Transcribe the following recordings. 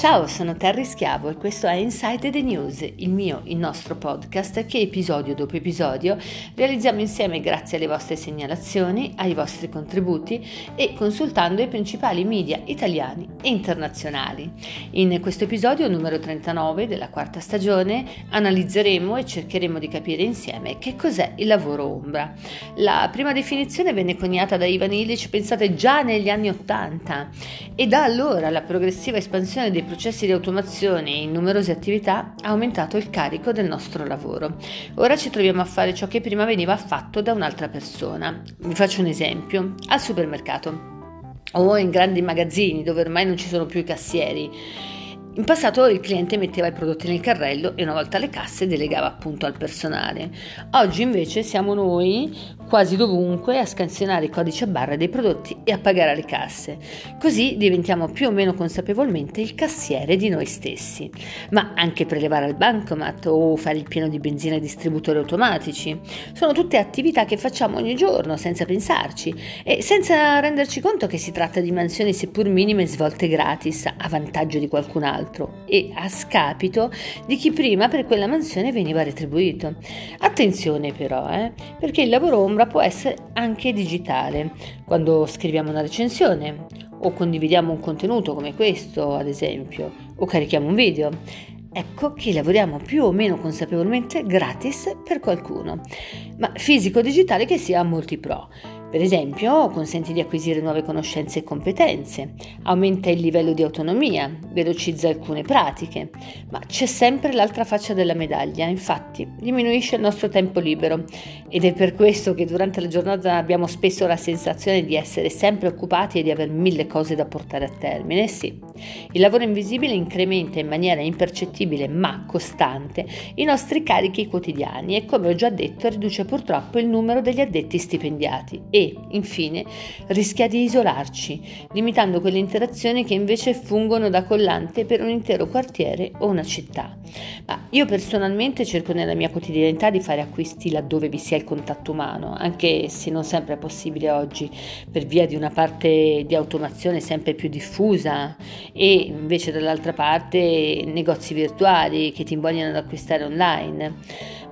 Ciao, sono Terry Schiavo e questo è Inside the News, il mio, il nostro podcast che episodio dopo episodio realizziamo insieme grazie alle vostre segnalazioni, ai vostri contributi e consultando i principali media italiani e internazionali. In questo episodio numero 39 della quarta stagione analizzeremo e cercheremo di capire insieme che cos'è il lavoro ombra. La prima definizione venne coniata da Ivan Illich, pensate già negli anni 80 e da allora la progressiva espansione dei processi di automazione in numerose attività ha aumentato il carico del nostro lavoro. Ora ci troviamo a fare ciò che prima veniva fatto da un'altra persona. Vi faccio un esempio. Al supermercato o in grandi magazzini dove ormai non ci sono più i cassieri. In passato il cliente metteva i prodotti nel carrello e una volta alle casse delegava appunto al personale. Oggi invece siamo noi quasi dovunque a scansionare i codici a barra dei prodotti e a pagare alle casse. Così diventiamo più o meno consapevolmente il cassiere di noi stessi. Ma anche prelevare al bancomat o fare il pieno di benzina ai distributori automatici sono tutte attività che facciamo ogni giorno senza pensarci e senza renderci conto che si tratta di mansioni seppur minime svolte gratis a vantaggio di qualcun altro e a scapito di chi prima per quella mansione veniva retribuito. Attenzione però, eh, perché il lavoro ombra può essere anche digitale, quando scriviamo una recensione o condividiamo un contenuto come questo, ad esempio, o carichiamo un video. Ecco che lavoriamo più o meno consapevolmente gratis per qualcuno, ma fisico-digitale che sia a molti pro. Per esempio, consente di acquisire nuove conoscenze e competenze, aumenta il livello di autonomia, velocizza alcune pratiche, ma c'è sempre l'altra faccia della medaglia, infatti diminuisce il nostro tempo libero ed è per questo che durante la giornata abbiamo spesso la sensazione di essere sempre occupati e di aver mille cose da portare a termine. Sì, il lavoro invisibile incrementa in maniera impercettibile ma costante i nostri carichi quotidiani e come ho già detto riduce purtroppo il numero degli addetti stipendiati e, infine, rischia di isolarci, limitando quelle interazioni che invece fungono da collante per un intero quartiere o una città. Ma io personalmente cerco nella mia quotidianità di fare acquisti laddove vi sia il contatto umano, anche se non sempre è possibile oggi per via di una parte di automazione sempre più diffusa e invece dall'altra parte negozi virtuali che ti invogliano ad acquistare online.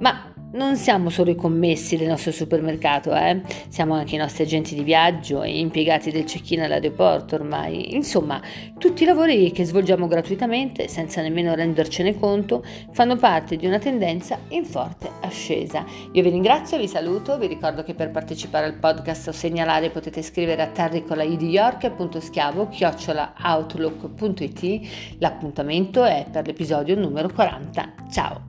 Ma non siamo solo i commessi del nostro supermercato, eh? siamo anche i nostri agenti di viaggio e impiegati del check-in all'aeroporto ormai. Insomma, tutti i lavori che svolgiamo gratuitamente, senza nemmeno rendercene conto, fanno parte di una tendenza in forte ascesa. Io vi ringrazio, vi saluto, vi ricordo che per partecipare al podcast o segnalare potete scrivere a terricolaidiyork.schiavo chiocciolaoutlook.it. L'appuntamento è per l'episodio numero 40. Ciao!